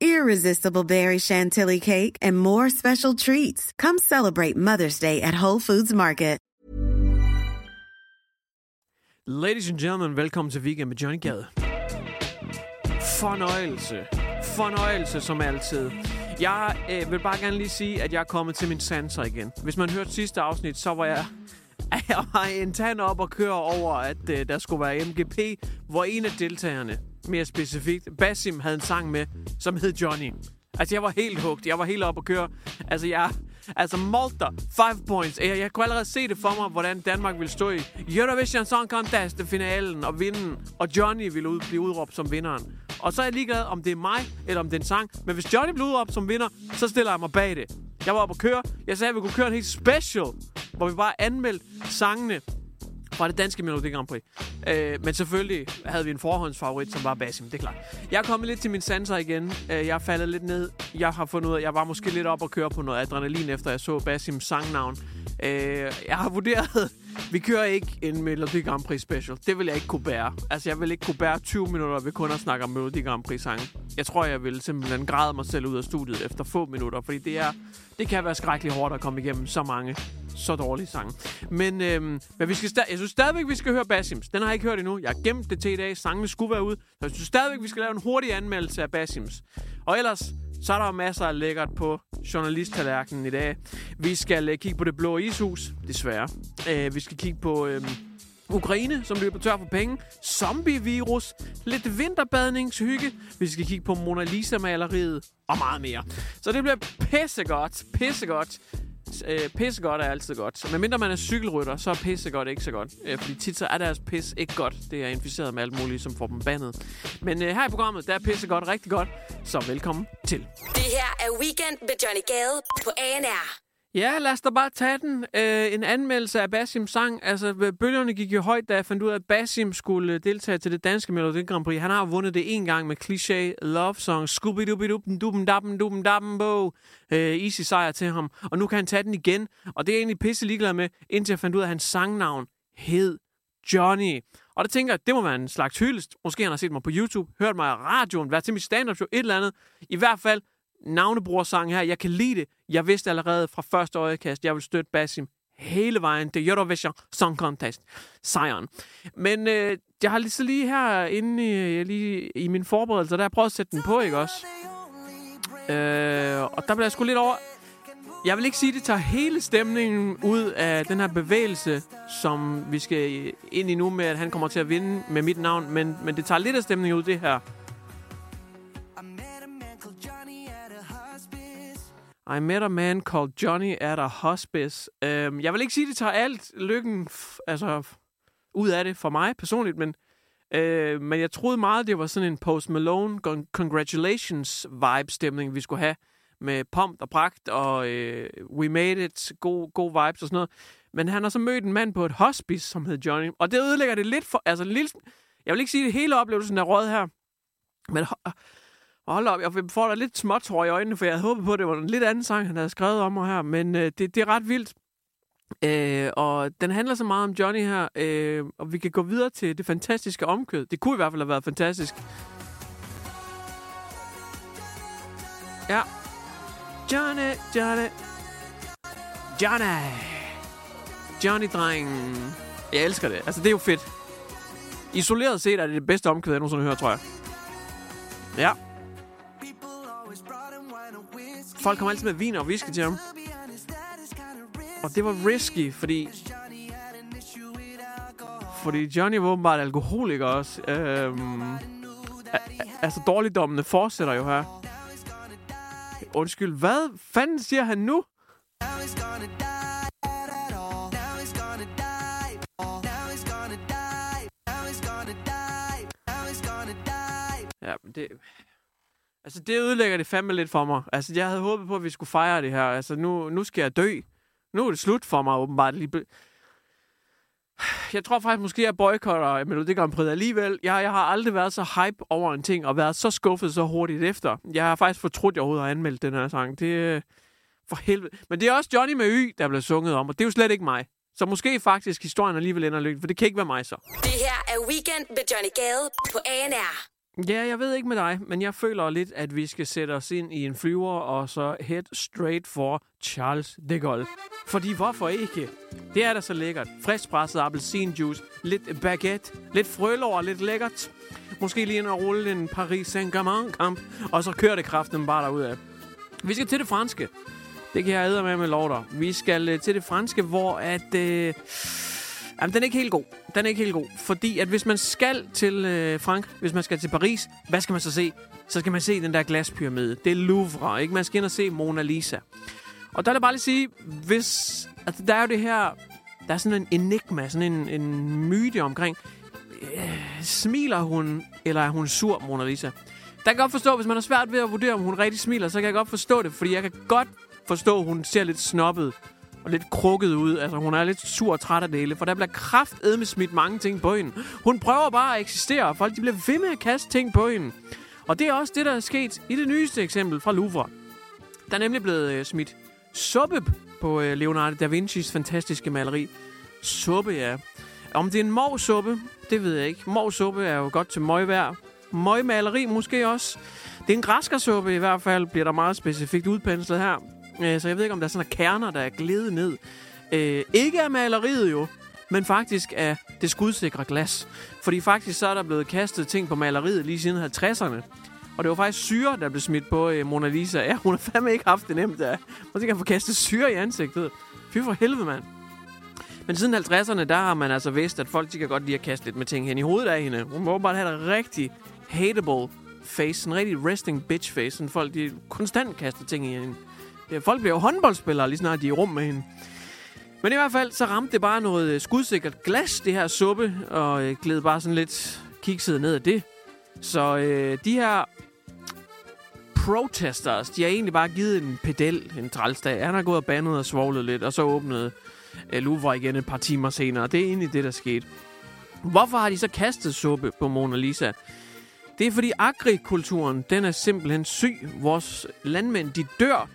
irresistible berry chantilly cake, and more special treats. Come celebrate Mother's Day at Whole Foods Market. Ladies and gentlemen, velkommen til Weekend med Johnny Gade. Fornøjelse. Fornøjelse som altid. Jeg øh, vil bare gerne lige sige, at jeg er kommet til min sanser igen. Hvis man hørte sidste afsnit, så var jeg... Jeg var en tand op og køre over, at øh, der skulle være MGP, hvor en af deltagerne, mere specifikt, Basim, havde en sang med, som hed Johnny. Altså, jeg var helt hugt. Jeg var helt op at køre. Altså, jeg... Altså, Malta, 5 points. Jeg, jeg kunne allerede se det for mig, hvordan Danmark ville stå i Eurovision Song Contest, finalen og vinde. Og Johnny ville ud, blive udråbt som vinderen. Og så er jeg ligeglad, om det er mig, eller om det er en sang. Men hvis Johnny bliver udråbt som vinder, så stiller jeg mig bag det. Jeg var oppe at køre. Jeg sagde, at vi kunne køre en helt special, hvor vi bare anmeldte sangene fra det danske Melodi Grand Prix. Øh, men selvfølgelig havde vi en forhåndsfavorit, som var Basim, det er klart. Jeg er kommet lidt til min sanser igen. Øh, jeg er faldet lidt ned. Jeg har fundet ud af, jeg var måske lidt op og køre på noget adrenalin, efter jeg så Basims sangnavn. Øh, jeg har vurderet, vi kører ikke en Melodi Grand Prix special. Det vil jeg ikke kunne bære. Altså, jeg vil ikke kunne bære 20 minutter ved kun at snakke om Melodi Grand Prix sange. Jeg tror, jeg vil simpelthen græde mig selv ud af studiet efter få minutter, fordi det er det kan være skrækkeligt hårdt at komme igennem så mange så dårlige sange. Men, øhm, men vi skal sta- jeg synes stadigvæk, vi skal høre Basims. Den har jeg ikke hørt endnu. Jeg har gemt det til i dag. Sangene skulle være ude. Så jeg synes stadigvæk, vi skal lave en hurtig anmeldelse af Basims. Og ellers, så er der masser af lækkert på journalisttallerkenen i dag. Vi skal uh, kigge på det blå ishus, desværre. Uh, vi skal kigge på... Uh, Ukraine, som løber tør for penge. Zombie-virus. Lidt vinterbadningshygge. Vi skal kigge på Mona Lisa-maleriet. Og meget mere. Så det bliver pissegodt. Pissegodt. Øh, pissegodt er altid godt. Men mindre man er cykelrytter, så er pissegodt ikke så godt. Øh, fordi tit så er deres pis ikke godt. Det er inficeret med alt muligt, som får dem bandet. Men øh, her i programmet, der er pissegodt rigtig godt. Så velkommen til. Det her er Weekend med Johnny Gade på ANR. Ja, lad os da bare tage den. Øh, en anmeldelse af Basims sang. Altså, bølgerne gik jo højt, da jeg fandt ud af, at Basim skulle øh, deltage til det danske Melodi Grand Prix. Han har vundet det en gang med cliché love song. scooby dooby dooby dooby dabben dooby dabben bo. Øh, easy sejr til ham. Og nu kan han tage den igen. Og det er jeg egentlig pisse ligeglad med, indtil jeg fandt ud af, at hans sangnavn hed Johnny. Og det tænker jeg, det må være en slags hyldest. Måske han har set mig på YouTube, hørt mig i radioen, været til mit stand-up show, et eller andet. I hvert fald, navnebrugersang her. Jeg kan lide det. Jeg vidste allerede fra første øjekast, jeg vil støtte Basim hele vejen til Eurovision Song Contest sejren. Men øh, jeg har lige så lige her inde i, lige i min forberedelse, der har prøvet at sætte den på, ikke også? Øh, og der bliver jeg sgu lidt over... Jeg vil ikke sige, at det tager hele stemningen ud af den her bevægelse, som vi skal ind i nu med, at han kommer til at vinde med mit navn, men, men det tager lidt af stemningen ud, det her. I met a man called Johnny at a hospice. Øhm, jeg vil ikke sige, at det tager alt lykken f- altså, f- ud af det for mig personligt, men, øh, men jeg troede meget, det var sådan en Post Malone con- congratulations vibe-stemning, vi skulle have med pomp og pragt og øh, we made it, god, god vibes og sådan noget. Men han har så mødt en mand på et hospice, som hed Johnny, og det ødelægger det lidt for... Altså, en lille, jeg vil ikke sige, at hele oplevelsen er råd her, men ho- hold op, jeg får da lidt småtår i øjnene, for jeg havde håbet på, at det var en lidt anden sang, han havde skrevet om mig her, men øh, det, det er ret vildt. Øh, og den handler så meget om Johnny her, øh, og vi kan gå videre til det fantastiske omkød. Det kunne i hvert fald have været fantastisk. Ja. Johnny, Johnny. Johnny. Johnny-drengen. Jeg elsker det. Altså, det er jo fedt. Isoleret set er det det bedste omkvæd, jeg nogensinde hører, tror jeg. Ja. Folk kommer altid med vin og whisky til ham. Og det var risky, fordi fordi Johnny var åbenbart alkoholiker også. Øhm, altså, dårligdommene fortsætter jo her. Undskyld, hvad fanden siger han nu? Ja, men det... Altså, det ødelægger det fandme lidt for mig. Altså, jeg havde håbet på, at vi skulle fejre det her. Altså, nu, nu skal jeg dø. Nu er det slut for mig, åbenbart. Lige jeg tror faktisk måske, jeg boykotter Melodi Grand Prix alligevel. Jeg, jeg har aldrig været så hype over en ting, og været så skuffet så hurtigt efter. Jeg har faktisk fortrudt, at jeg overhovedet har anmeldt den her sang. Det er for helvede. Men det er også Johnny med Y, der blev sunget om, og det er jo slet ikke mig. Så måske faktisk historien alligevel ender lykkelig, for det kan ikke være mig så. Det her er Weekend med Johnny Gade på ANR. Ja, jeg ved ikke med dig, men jeg føler lidt, at vi skal sætte os ind i en flyver og så head straight for Charles de Gaulle. Fordi hvorfor ikke? Det er da så lækkert. Friskpresset appelsinjuice, lidt baguette, lidt frølår, lidt lækkert. Måske lige ind og rulle en Paris Saint-Germain-kamp, og så kører det kraften bare derudad. Vi skal til det franske. Det kan jeg æde med med lov dig. Vi skal øh, til det franske, hvor at... Øh, Jamen, den er ikke helt god. Den er ikke helt god. Fordi at hvis man skal til øh, Frank, hvis man skal til Paris, hvad skal man så se? Så skal man se den der glaspyramide. Det er Louvre, ikke? Man skal ind og se Mona Lisa. Og der vil jeg bare lige sige, hvis... Altså, der er jo det her... Der er sådan en enigma, sådan en, en myte omkring... Øh, smiler hun, eller er hun sur, Mona Lisa? Der kan jeg godt forstå, hvis man har svært ved at vurdere, om hun rigtig smiler, så kan jeg godt forstå det, fordi jeg kan godt forstå, at hun ser lidt snobbet og lidt krukket ud. Altså, hun er lidt sur og træt af det hele, for der bliver kraftedme smidt mange ting på hende. Hun prøver bare at eksistere, og folk de bliver ved med at kaste ting på hende. Og det er også det, der er sket i det nyeste eksempel fra Louvre. Der er nemlig blevet øh, smidt suppe på øh, Leonardo da Vincis fantastiske maleri. Suppe, ja. Om det er en morsuppe, det ved jeg ikke. Morsuppe er jo godt til møgvejr. Møgmaleri måske også. Det er en græskersuppe i hvert fald, bliver der meget specifikt udpenslet her. Øh, Så jeg ved ikke, om der er sådan nogle kerner, der er glædet ned. Øh, ikke af maleriet jo, men faktisk af det skudsikre glas. Fordi faktisk så er der blevet kastet ting på maleriet lige siden 50'erne. Og det var faktisk syre, der blev smidt på øh, Mona Lisa. Ja, hun har fandme ikke haft det nemt der. Måske kan få kastet syre i ansigtet. Fy for helvede, mand. Men siden 50'erne, der har man altså vidst, at folk de kan godt lide at kaste lidt med ting hen i hovedet af hende. Hun må bare have et rigtig hateable face. En rigtig resting bitch face. Sådan folk, de konstant kaster ting i hende. Ja, folk bliver jo håndboldspillere, lige snart de er i rum med hende. Men i hvert fald, så ramte det bare noget øh, skudsikkert glas, det her suppe, og øh, gled bare sådan lidt kikset ned af det. Så øh, de her protesters, de har egentlig bare givet en pedel, en trælsdag. Han har gået og bandet og svoglet lidt, og så åbnede øh, Louvre igen et par timer senere. Det er egentlig det, der skete. Hvorfor har de så kastet suppe på Mona Lisa? Det er fordi agrikulturen, den er simpelthen syg. Vores landmænd, de dør.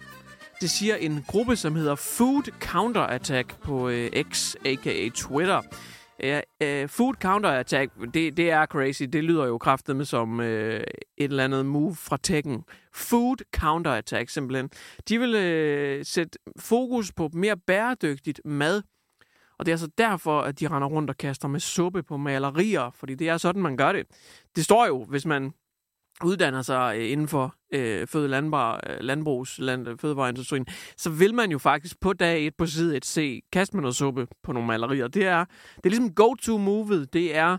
Det siger en gruppe, som hedder Food Counter Attack på øh, X, a.k.a. Twitter. Ja, øh, food Counter Attack, det, det er crazy. Det lyder jo kraftedeme som øh, et eller andet move fra Tekken. Food Counter Attack, simpelthen. De vil øh, sætte fokus på mere bæredygtigt mad. Og det er altså derfor, at de render rundt og kaster med suppe på malerier, fordi det er sådan, man gør det. Det står jo, hvis man uddanner sig øh, inden for øh, føde landbar, øh, landbrugs, land, øh, fødevareindustrien, så vil man jo faktisk på dag 1 på side 1 se, kast med noget suppe på nogle malerier. Det er, det er ligesom go-to-movet, det er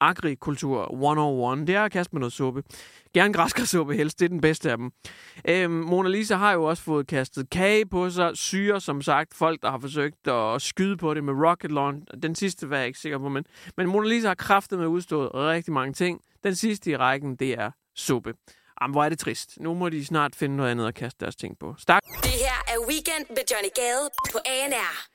agrikultur 101. Det er at kaste med noget suppe. Gerne græskarsuppe helst, det er den bedste af dem. Øhm, Mona Lisa har jo også fået kastet kage på sig, syre, som sagt, folk, der har forsøgt at skyde på det med rocket launch. Den sidste var jeg ikke sikker på, men, men Mona Lisa har kraftet med udstået rigtig mange ting. Den sidste i rækken, det er suppe. Jamen, hvor er det trist. Nu må de snart finde noget andet at kaste deres ting på. Stak. Det her er Weekend med Johnny Gade på ANR.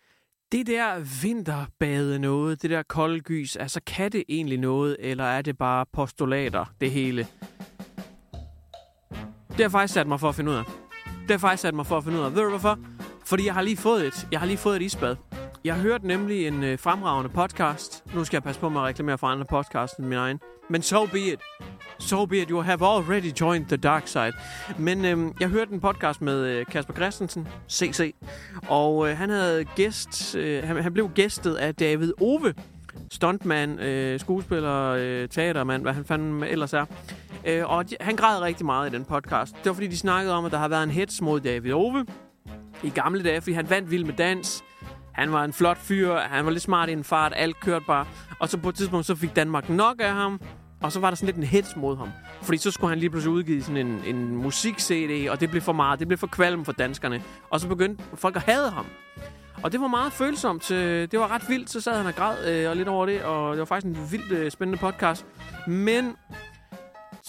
Det der vinterbade noget, det der kolde gys, altså kan det egentlig noget, eller er det bare postulater, det hele? Det har jeg faktisk sat mig for at finde ud af. Det har jeg faktisk sat mig for at finde ud af. Ved du hvorfor? Fordi jeg har lige fået et, jeg har lige fået et isbad. Jeg hørte nemlig en øh, fremragende podcast. Nu skal jeg passe på med at reklamere for andre podcasts end min egen. Men so be it. So be it. You have already joined the dark side. Men øh, jeg hørte en podcast med øh, Kasper Christensen, CC. Og øh, han havde gæst, øh, han, han blev gæstet af David Ove. Stuntman, øh, skuespiller, øh, teatermand, hvad han fanden ellers er. Øh, og de, han græd rigtig meget i den podcast. Det var fordi, de snakkede om, at der har været en hets mod David Ove i gamle dage, fordi han vandt Vild med Dans. Han var en flot fyr, han var lidt smart i en fart, alt kørte bare. Og så på et tidspunkt, så fik Danmark nok af ham, og så var der sådan lidt en hets mod ham. Fordi så skulle han lige pludselig udgive sådan en, en musik-CD, og det blev for meget, det blev for kvalm for danskerne. Og så begyndte folk at hade ham. Og det var meget følsomt. Øh, det var ret vildt. Så sad han og græd øh, og lidt over det, og det var faktisk en vildt øh, spændende podcast. Men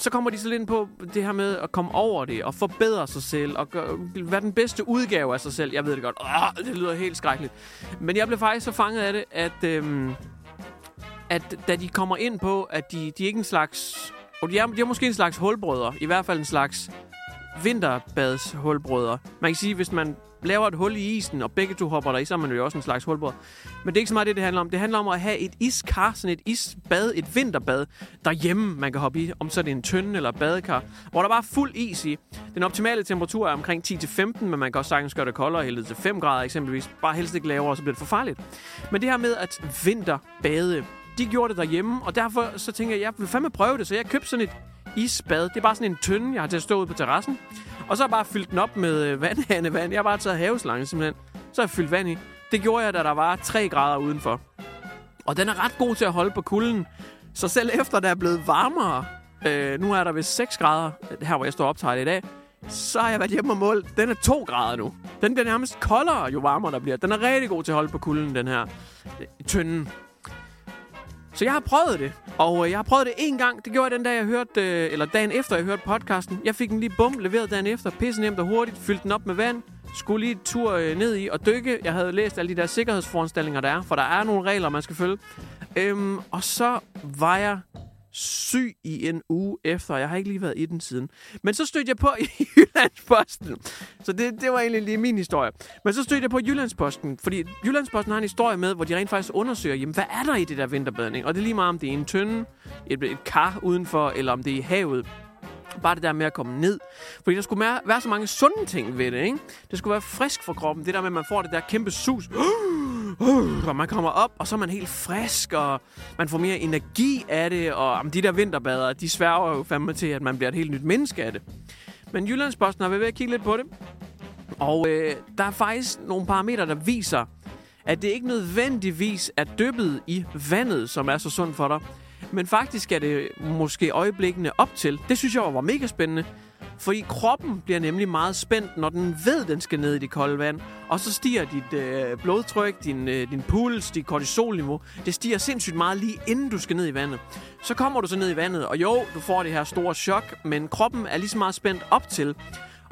så kommer de så lidt ind på det her med at komme over det, og forbedre sig selv, og gøre, være den bedste udgave af sig selv. Jeg ved det godt. Åh, det lyder helt skrækkeligt. Men jeg blev faktisk så fanget af det, at, øhm, at da de kommer ind på, at de, de er ikke en slags... Og de er, de er måske en slags hulbrødre. I hvert fald en slags vinterbadshulbrødre. Man kan sige, hvis man laver et hul i isen, og begge to hopper der i, så er man jo også en slags hulbrød. Men det er ikke så meget det, det handler om. Det handler om at have et iskar, sådan et isbad, et vinterbad derhjemme, man kan hoppe i. Om så er det en tønde eller badekar, hvor der bare er fuld is i. Den optimale temperatur er omkring 10-15, men man kan også sagtens gøre det koldere, helt ned til 5 grader eksempelvis. Bare helst ikke lavere, så bliver det for farligt. Men det her med at vinterbade, de gjorde det derhjemme, og derfor så tænker jeg, jeg vil fandme prøve det, så jeg købte sådan et isbad. Det er bare sådan en tønde, jeg har til at stå ude på terrassen. Og så har jeg bare fyldt den op med øh, vandhanevand. Jeg har bare taget haveslange simpelthen. Så har jeg fyldt vand i. Det gjorde jeg, da der var 3 grader udenfor. Og den er ret god til at holde på kulden. Så selv efter der er blevet varmere, øh, nu er der ved 6 grader, øh, her hvor jeg står optaget i dag, så har jeg været hjemme og målt. Den er 2 grader nu. Den bliver nærmest koldere, jo varmere der bliver. Den er rigtig god til at holde på kulden, den her øh, tønden. Så jeg har prøvet det, og øh, jeg har prøvet det en gang. Det gjorde jeg den dag, jeg hørte, øh, eller dagen efter, jeg hørte podcasten. Jeg fik den lige bum leveret dagen efter. Pisse nemt og hurtigt. Fyldte den op med vand. Skulle lige en tur øh, ned i og dykke. Jeg havde læst alle de der sikkerhedsforanstaltninger, der er, for der er nogle regler, man skal følge. Øhm, og så var jeg syg i en uge efter. Jeg har ikke lige været i den siden. Men så stødte jeg på i Jyllandsposten. Så det, det var egentlig lige min historie. Men så stødte jeg på Jyllandsposten, fordi Jyllandsposten har en historie med, hvor de rent faktisk undersøger, jamen, hvad er der i det der vinterbadning? Og det er lige meget, om det er en tønde, et, et kar udenfor, eller om det er i havet. Bare det der med at komme ned. Fordi der skulle være, være så mange sunde ting ved det, ikke? Det skulle være frisk for kroppen. Det der med, at man får det der kæmpe sus. Uh, og man kommer op, og så er man helt frisk, og man får mere energi af det. Og om de der vinterbader, de sværger jo fandme til, at man bliver et helt nyt menneske af det. Men Jyllandsposten har været ved at kigge lidt på det. Og øh, der er faktisk nogle parametre, der viser, at det ikke nødvendigvis er dyppet i vandet, som er så sundt for dig. Men faktisk er det måske øjeblikkene op til. Det synes jeg var mega spændende. Fordi kroppen bliver nemlig meget spændt, når den ved, den skal ned i det kolde vand. Og så stiger dit øh, blodtryk, din, øh, din puls, dit kortisolniveau. Det stiger sindssygt meget lige inden du skal ned i vandet. Så kommer du så ned i vandet, og jo, du får det her store chok, men kroppen er lige så meget spændt op til.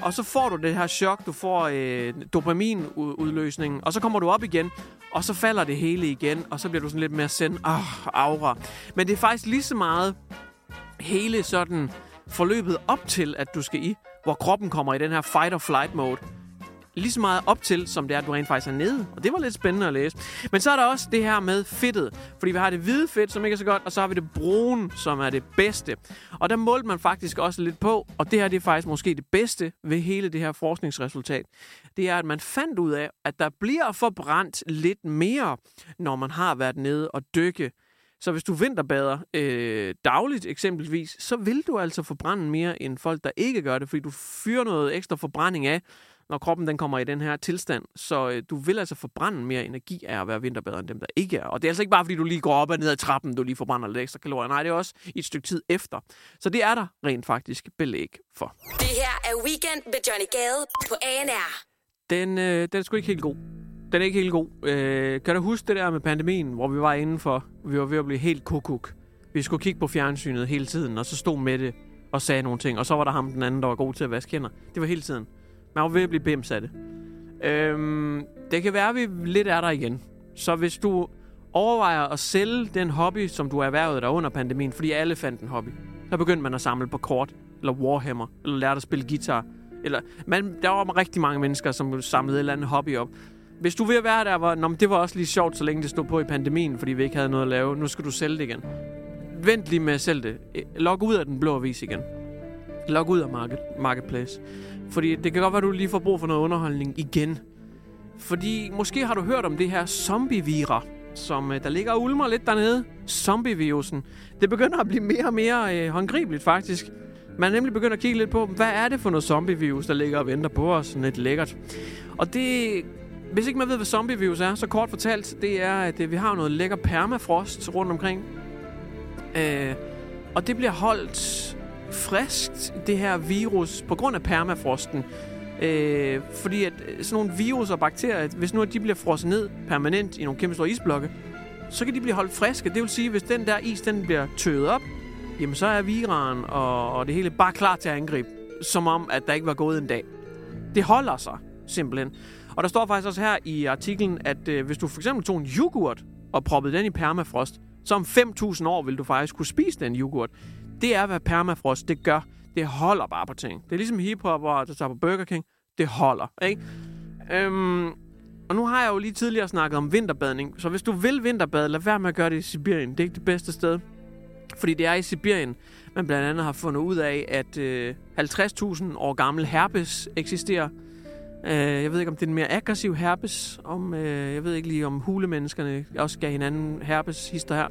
Og så får du det her chok, du får øh, dopaminudløsningen, og så kommer du op igen, og så falder det hele igen, og så bliver du sådan lidt mere send ah, aura. Men det er faktisk lige så meget hele sådan forløbet op til, at du skal i, hvor kroppen kommer i den her fight-or-flight mode. Lige så meget op til, som det er, at du rent faktisk er nede. Og det var lidt spændende at læse. Men så er der også det her med fedtet. Fordi vi har det hvide fedt, som ikke er så godt, og så har vi det brune, som er det bedste. Og der målte man faktisk også lidt på, og det her det er faktisk måske det bedste ved hele det her forskningsresultat. Det er, at man fandt ud af, at der bliver forbrændt lidt mere, når man har været nede og dykke så hvis du vinterbader øh, dagligt eksempelvis, så vil du altså forbrænde mere end folk, der ikke gør det, fordi du fyrer noget ekstra forbrænding af, når kroppen den kommer i den her tilstand. Så øh, du vil altså forbrænde mere energi af at være vinterbader, end dem, der ikke er. Og det er altså ikke bare, fordi du lige går op og ned ad trappen, du lige forbrænder lidt ekstra kalorier. Nej, det er også i et stykke tid efter. Så det er der rent faktisk belæg for. Det her er Weekend med Johnny Gade på ANR. Den, øh, den er sgu ikke helt god. Den er ikke helt god. Øh, kan du huske det der med pandemien, hvor vi var indenfor? Vi var ved at blive helt kukuk. Vi skulle kigge på fjernsynet hele tiden, og så stod Mette og sagde nogle ting. Og så var der ham den anden, der var god til at vaske hænder. Det var hele tiden. Man var ved at blive bims af det. Øhm, det kan være, at vi lidt er der igen. Så hvis du overvejer at sælge den hobby, som du har erhvervet dig under pandemien, fordi alle fandt en hobby, så begyndte man at samle på kort, eller Warhammer, eller lærte at spille guitar. Eller, man, der var rigtig mange mennesker, som samlede et eller andet hobby op. Hvis du vil være der, hvor Nå, men det var også lige sjovt, så længe det stod på i pandemien, fordi vi ikke havde noget at lave. Nu skal du sælge det igen. Vent lige med at sælge det. Eh, log ud af den blå avis igen. Log ud af market, Marketplace. Fordi det kan godt være, at du lige får brug for noget underholdning igen. Fordi måske har du hørt om det her zombie-vira, som eh, der ligger og ulmer lidt dernede. Zombie-virusen. Det begynder at blive mere og mere øh, håndgribeligt, faktisk. Man er nemlig begyndt at kigge lidt på, hvad er det for noget zombie-virus, der ligger og venter på os, sådan lidt lækkert. Og det hvis ikke man ved, hvad zombievirus er, så kort fortalt, det er, at øh, vi har noget lækker permafrost rundt omkring. Øh, og det bliver holdt friskt, det her virus, på grund af permafrosten. Øh, fordi at øh, sådan nogle virus og bakterier, hvis nu at de bliver frosset ned permanent i nogle kæmpe store isblokke, så kan de blive holdt friske. Det vil sige, hvis den der is den bliver tøet op, jamen så er viren og, og det hele bare klar til at angribe. Som om, at der ikke var gået en dag. Det holder sig simpelthen. Og der står faktisk også her i artiklen, at øh, hvis du for eksempel tog en yoghurt og proppede den i permafrost, så om 5.000 år vil du faktisk kunne spise den yoghurt. Det er, hvad permafrost det gør. Det holder bare på ting. Det er ligesom hiphop, der tager på Burger King. Det holder, ikke? Øhm, og nu har jeg jo lige tidligere snakket om vinterbadning. Så hvis du vil vinterbade, lad være med at gøre det i Sibirien. Det er ikke det bedste sted. Fordi det er i Sibirien, man blandt andet har fundet ud af, at øh, 50.000 år gammel herpes eksisterer. Øh, jeg ved ikke, om det er en mere aggressiv herpes. Om, øh, jeg ved ikke lige, om hulemenneskerne også gav hinanden herpes-hister her.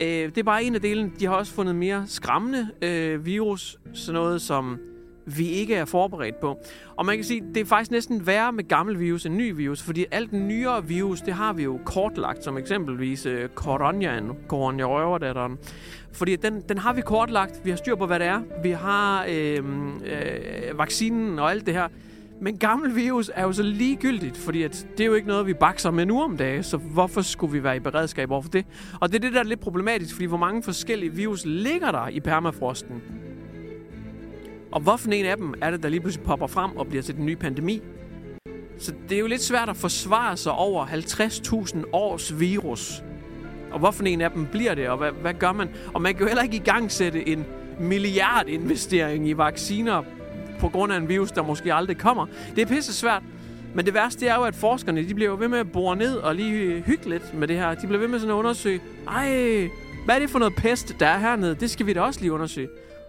Øh, det er bare en af delen. De har også fundet mere skræmmende øh, virus. Sådan noget som vi ikke er forberedt på. Og man kan sige, det er faktisk næsten værre med gammel virus end ny virus, fordi alt den nyere virus, det har vi jo kortlagt, som eksempelvis øh, Coronaen, Corona røverdatteren. Fordi den, den har vi kortlagt, vi har styr på, hvad det er, vi har øh, øh, vaccinen og alt det her. Men gammel virus er jo så ligegyldigt, fordi at det er jo ikke noget, vi bakser med nu om dagen, så hvorfor skulle vi være i beredskab overfor det? Og det er det, der er lidt problematisk, fordi hvor mange forskellige virus ligger der i permafrosten? Og hvorfor en af dem er det, der lige pludselig popper frem og bliver til den nye pandemi? Så det er jo lidt svært at forsvare sig over 50.000 års virus. Og hvorfor en af dem bliver det, og hvad, hvad gør man? Og man kan jo heller ikke i gang sætte en milliardinvestering i vacciner på grund af en virus, der måske aldrig kommer. Det er pisse svært. Men det værste er jo, at forskerne de bliver jo ved med at bore ned og lige hygge lidt med det her. De bliver ved med sådan at undersøge, ej, hvad er det for noget pest, der er hernede? Det skal vi da også lige undersøge.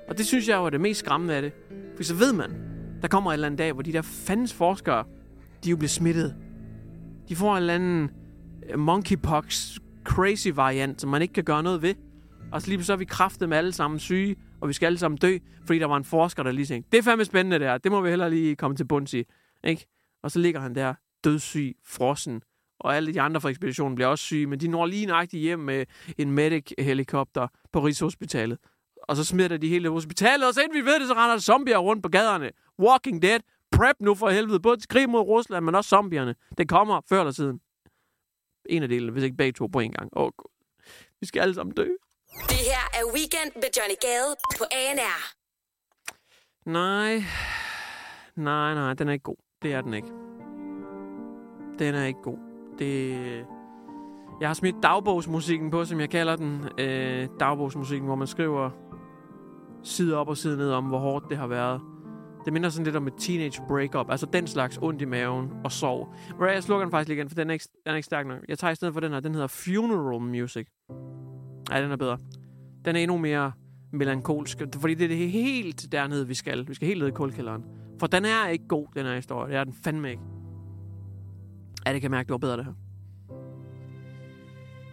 Og det synes jeg jo er det mest skræmmende af det. For så ved man, der kommer en eller anden dag, hvor de der fandens forskere, de jo bliver smittet. De får en eller anden øh, monkeypox crazy variant, som man ikke kan gøre noget ved. Og så lige så er vi kraftet med alle sammen syge, og vi skal alle sammen dø, fordi der var en forsker, der lige tænkte, det er fandme spændende det her, det må vi heller lige komme til bunds i. Ikke? Og så ligger han der, dødssyg, frossen, og alle de andre fra ekspeditionen bliver også syge, men de når lige nøjagtigt hjem med en medic-helikopter på Rigshospitalet. Og så smider de hele hospitalet, og så inden vi ved det, så render zombier rundt på gaderne. Walking Dead. Prep nu for helvede. Både krig mod Rusland, men også zombierne. Det kommer før eller siden. En af delene, hvis ikke begge to på en gang. Åh, oh, vi skal alle sammen dø. Det her er Weekend med Johnny Gade på ANR. Nej. Nej, nej, den er ikke god. Det er den ikke. Den er ikke god. Det... Jeg har smidt dagbogsmusikken på, som jeg kalder den. Øh, dagbogsmusikken, hvor man skriver side op og side ned om, hvor hårdt det har været. Det minder sådan lidt om et teenage breakup. Altså den slags ondt i maven og sov. Men jeg slukker den faktisk lige igen, for den er, ikke, den er ikke stærk nok. Jeg tager i stedet for den her. Den hedder Funeral Music. Ja, den er bedre. Den er endnu mere melankolsk. Fordi det er det helt dernede, vi skal. Vi skal helt ned i kulkælderen. For den er ikke god, den her historie. Det er den fandme ikke. Ja, det kan jeg mærke, det var bedre det her.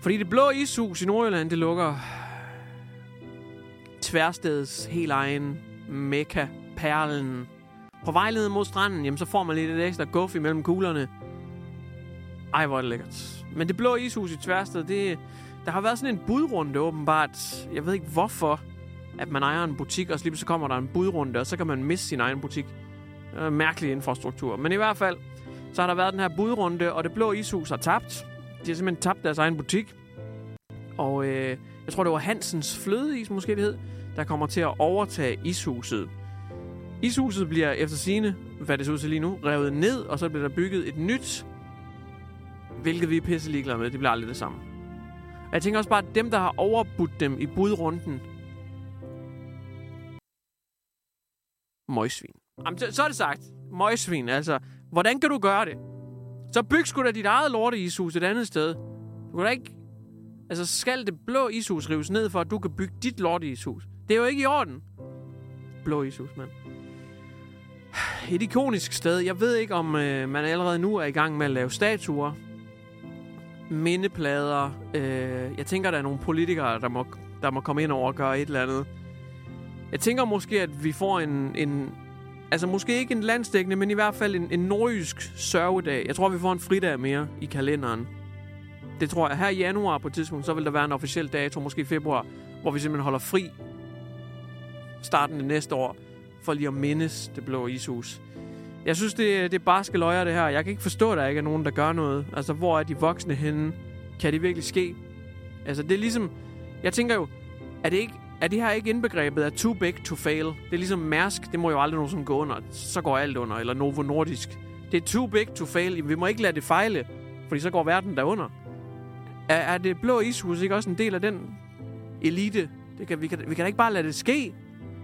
Fordi det blå ishus i Nordjylland, det lukker tværstedets helt egen mekka, perlen. På vejleden mod stranden, jamen, så får man lidt et ekstra guf imellem kuglerne. Ej, hvor er det lækkert. Men det blå ishus i Tværsted, det, der har været sådan en budrunde åbenbart. Jeg ved ikke hvorfor, at man ejer en butik, og så lige så kommer der en budrunde, og så kan man miste sin egen butik. Øh, mærkelig infrastruktur. Men i hvert fald, så har der været den her budrunde, og det blå ishus har tabt. De har simpelthen tabt deres egen butik. Og øh, jeg tror, det var Hansens Flødeis, måske det hed, der kommer til at overtage ishuset. Ishuset bliver efter sine, hvad det ser ud til lige nu, revet ned, og så bliver der bygget et nyt, hvilket vi er pisse ligeglade med. Det bliver aldrig det samme. Jeg tænker også bare, at dem, der har overbudt dem i budrunden, møgsvin. Jamen, så, så er det sagt. Møgsvin, altså. Hvordan kan du gøre det? Så byg sgu da dit eget lorte ishus et andet sted. Du kan da ikke... Altså, skal det blå ishus rives ned, for at du kan bygge dit lorte ishus? Det er jo ikke i orden. Blå ishus, mand. Et ikonisk sted. Jeg ved ikke, om øh, man allerede nu er i gang med at lave statuer. Mindeplader. Øh, jeg tænker, der er nogle politikere, der må, der må komme ind over og gøre et eller andet. Jeg tænker måske, at vi får en, en altså måske ikke en landsdækkende, men i hvert fald en, en nordjysk sørgedag. Jeg tror, vi får en fridag mere i kalenderen. Det tror jeg. Her i januar på et tidspunkt, så vil der være en officiel dato, måske i februar, hvor vi simpelthen holder fri starten af næste år, for lige at mindes det blå ishus. Jeg synes, det, det er barske løjer, det her. Jeg kan ikke forstå, at der ikke er nogen, der gør noget. Altså, hvor er de voksne henne? Kan det virkelig ske? Altså, det er ligesom... Jeg tænker jo, er det, ikke, er det her ikke indbegrebet af too big to fail? Det er ligesom Mærsk, det må jo aldrig nogensinde gå under. Så går alt under. Eller Novo Nordisk. Det er too big to fail. Vi må ikke lade det fejle, fordi så går verden derunder. Er, er det blå ishus ikke også en del af den elite? Det kan, vi, kan, vi kan da ikke bare lade det ske.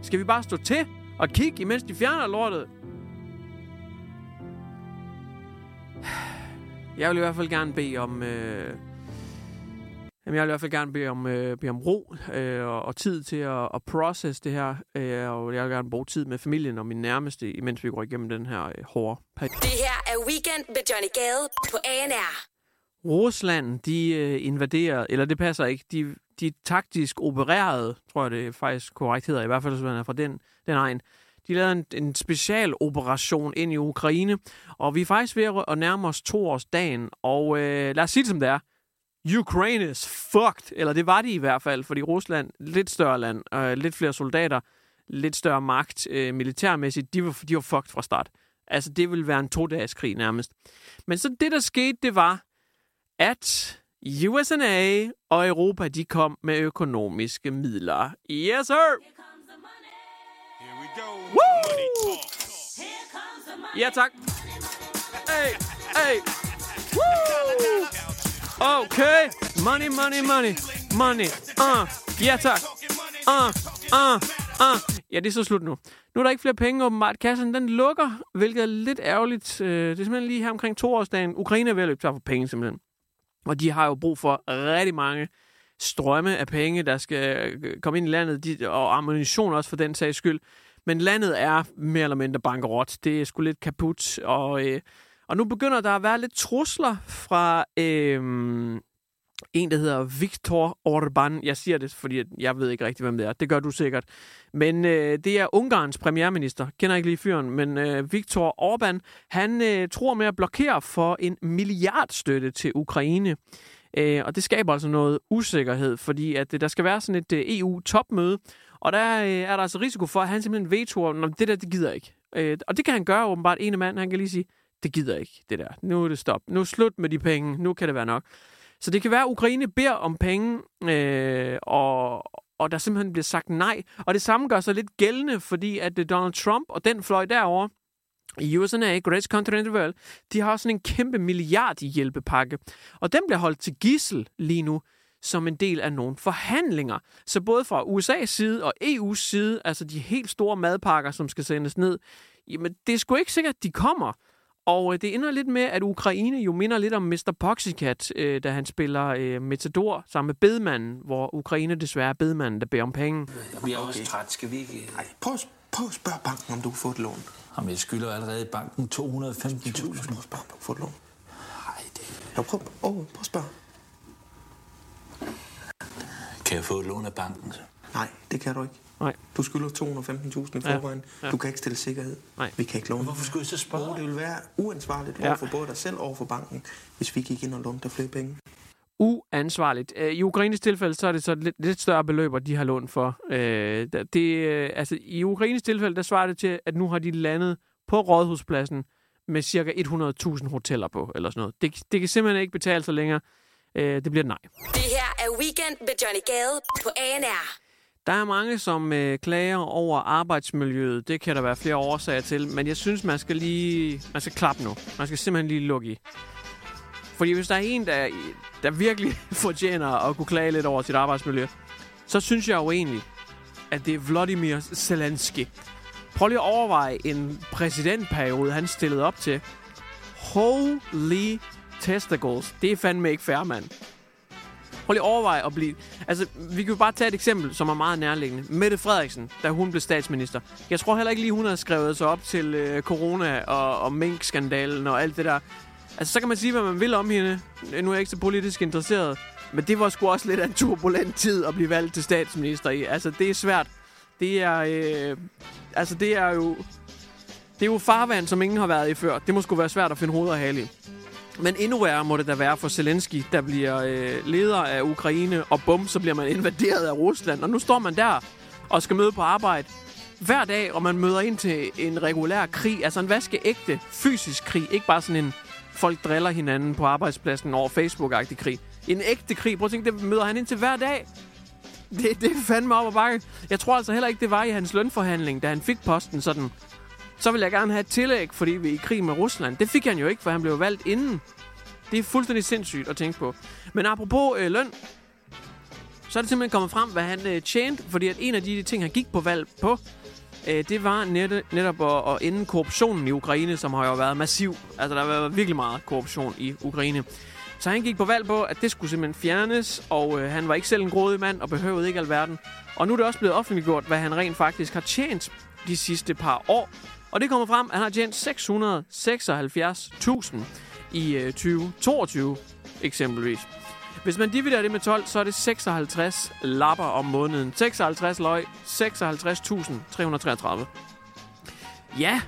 Skal vi bare stå til og kigge, imens de fjerner lortet? Jeg vil i hvert fald gerne bede om... Øh, Jamen, jeg vil i hvert fald gerne bede om, øh, bede om ro øh, og, og tid til at, at process det her. Øh, og jeg vil gerne bruge tid med familien og min nærmeste, imens vi går igennem den her øh, hårde periode. Det her er Weekend med Johnny Gade på ANR. Rusland, de øh, invaderede, eller det passer ikke, de, de taktisk opererede, tror jeg det faktisk korrekt hedder, i hvert fald hvis man er fra den, den egen. De lavede en, en specialoperation ind i Ukraine, og vi er faktisk ved at nærme os toårsdagen, års dagen, og øh, lad os sige det som det er. Ukraine is fucked, eller det var de i hvert fald, fordi Rusland, lidt større land, øh, lidt flere soldater, lidt større magt øh, militærmæssigt, de var, de var fucked fra start. Altså, det ville være en to-dages krig nærmest. Men så det, der skete, det var, at USA og Europa, de kom med økonomiske midler. Yes, sir! Woo! Ja, tak. Hey, hey. Woo! Okay. Money, money, money. Money. Uh. Ja, tak. Uh, uh, uh. Ja, det er så slut nu. Nu er der ikke flere penge, åbenbart. Kassen, den lukker, hvilket er lidt ærgerligt. Øh, Det er simpelthen lige her omkring toårsdagen. Ukraine er ved at løbe tør for penge, simpelthen. Og de har jo brug for rigtig mange strømme af penge, der skal øh, komme ind i landet, de, og ammunition også for den sags skyld. Men landet er mere eller mindre bankerot. Det er sgu lidt kaput, og, øh, og nu begynder der at være lidt trusler fra øh, en, der hedder Viktor Orbán. Jeg siger det, fordi jeg ved ikke rigtig, hvem det er. Det gør du sikkert. Men øh, det er Ungarns premierminister. Kender ikke lige fyren, men øh, Viktor Orbán, han øh, tror med at blokere for en milliardstøtte til Ukraine. Øh, og det skaber altså noget usikkerhed, fordi at øh, der skal være sådan et øh, EU-topmøde, og der øh, er der altså risiko for, at han simpelthen vetoer, når det der, det gider ikke. Øh, og det kan han gøre åbenbart ene mand. Han kan lige sige, det gider ikke, det der. Nu er det stop. Nu er slut med de penge. Nu kan det være nok. Så det kan være, at Ukraine beder om penge, øh, og, og der simpelthen bliver sagt nej. Og det samme gør sig lidt gældende, fordi at øh, Donald Trump og den fløj derovre, i USA, Great Country the World, de har sådan en kæmpe hjælpepakke. Og den bliver holdt til gissel lige nu som en del af nogle forhandlinger. Så både fra USA's side og EU's side, altså de helt store madpakker, som skal sendes ned, jamen det er sgu ikke sikkert, at de kommer. Og øh, det ender lidt med, at Ukraine jo minder lidt om Mr. Poxycat, øh, da han spiller øh, Metador sammen med bedemanden, hvor Ukraine desværre er bedemanden, der beder om penge. Vi er også træt. Skal vi ikke... Nej, prøv, prøv at spørge banken, om du kan få et lån. Jamen, jeg skylder allerede banken 215.000. Prøv at spørge, om du kan få et lån. Nej, det... Ja, prøv, oh, prøv at spørge. Kan jeg få et lån af banken, så? Nej, det kan du ikke. Nej. Du skylder 215.000 i Ja, forvejen. ja. Du kan ikke stille sikkerhed. Nej. Vi kan ikke låne. Hvorfor skulle jeg så spørge? Det vil være uansvarligt Ja. over for både dig selv og over for banken, hvis vi gik ind og lånte dig flere penge. uansvarligt. Øh, I Ukraines tilfælde, så er det så lidt, lidt større beløber, de har lånt for. Øh, det, øh, altså, I Ukraines tilfælde, der svarer det til, at nu har de landet på Rådhuspladsen med cirka 100.000 hoteller på, eller sådan noget. Det, det kan simpelthen ikke betale sig længere. Øh, det bliver et nej. Det her er Weekend med Johnny Gade på ANR. Der er mange, som øh, klager over arbejdsmiljøet. Det kan der være flere årsager til, men jeg synes, man skal lige... Man skal klappe nu. Man skal simpelthen lige lukke i. Fordi hvis der er en, der, der virkelig fortjener at kunne klage lidt over sit arbejdsmiljø, så synes jeg jo egentlig, at det er Vladimir Zelensky. Prøv lige at overveje en præsidentperiode, han stillede op til. Holy testicles. Det er fandme ikke fair, mand. Prøv lige at overveje at blive... Altså, vi kan jo bare tage et eksempel, som er meget nærliggende. Mette Frederiksen, da hun blev statsminister. Jeg tror heller ikke lige, hun har skrevet sig op til øh, corona og, og mink-skandalen og alt det der. Altså, så kan man sige, hvad man vil om hende. Nu er jeg ikke så politisk interesseret. Men det var sgu også lidt af en turbulent tid at blive valgt til statsminister i. Altså, det er svært. Det er... Øh, altså, det er jo... Det er jo farvand, som ingen har været i før. Det må sgu være svært at finde hoved og hale i. Men endnu værre må det da være for Zelensky, der bliver øh, leder af Ukraine, og bum, så bliver man invaderet af Rusland. Og nu står man der og skal møde på arbejde hver dag, og man møder ind til en regulær krig. Altså en vaskeægte fysisk krig. Ikke bare sådan en folk driller hinanden på arbejdspladsen over Facebook-agtig krig. En ægte krig. Prøv at tænke, det møder han ind til hver dag. Det, det er fandme op ad bakke. Jeg tror altså heller ikke, det var i hans lønforhandling, da han fik posten sådan. Så vil jeg gerne have et tillæg, fordi vi er i krig med Rusland. Det fik han jo ikke, for han blev valgt inden. Det er fuldstændig sindssygt at tænke på. Men apropos øh, løn, så er det simpelthen kommet frem, hvad han øh, tjente. Fordi at en af de ting, han gik på valg på, øh, det var net, netop at, at ende korruptionen i Ukraine, som har jo været massiv. Altså, der har været virkelig meget korruption i Ukraine. Så han gik på valg på, at det skulle simpelthen fjernes, og øh, han var ikke selv en grådig mand og behøvede ikke alverden. Og nu er det også blevet offentliggjort, hvad han rent faktisk har tjent de sidste par år. Og det kommer frem, at han har tjent 676.000 i øh, 2022 eksempelvis. Hvis man dividerer det med 12, så er det 56 lapper om måneden. 56 løg, 56.333. Ja,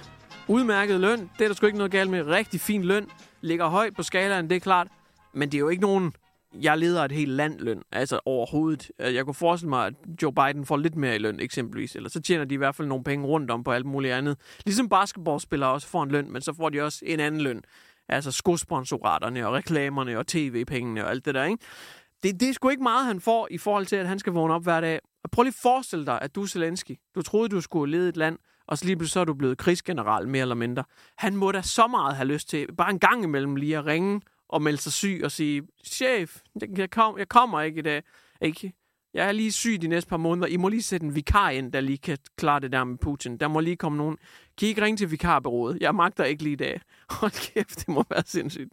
udmærket løn. Det er der sgu ikke noget galt med. Rigtig fin løn. Ligger højt på skalaen, det er klart. Men det er jo ikke nogen, jeg leder et helt land løn. Altså overhovedet. Øh, jeg kunne forestille mig, at Joe Biden får lidt mere i løn eksempelvis. Eller så tjener de i hvert fald nogle penge rundt om på alt muligt andet. Ligesom basketballspillere også får en løn, men så får de også en anden løn. Altså skosponsoraterne og reklamerne og tv-pengene og alt det der, ikke? Det, det er sgu ikke meget, han får i forhold til, at han skal vågne op hver dag. Og prøv lige at forestille dig, at du er Zelensky. Du troede, du skulle lede et land, og så lige pludselig så er du blevet krigsgeneral, mere eller mindre. Han må da så meget have lyst til, bare en gang imellem lige at ringe og melde sig syg og sige, chef, jeg, kom, jeg kommer ikke i dag. Ikke? Jeg er lige syg de næste par måneder. I må lige sætte en vikar ind, der lige kan klare det der med Putin. Der må lige komme nogen. Kan I ikke ringe til vikarbyrået? Jeg magter ikke lige i dag. Hold kæft, det må være sindssygt.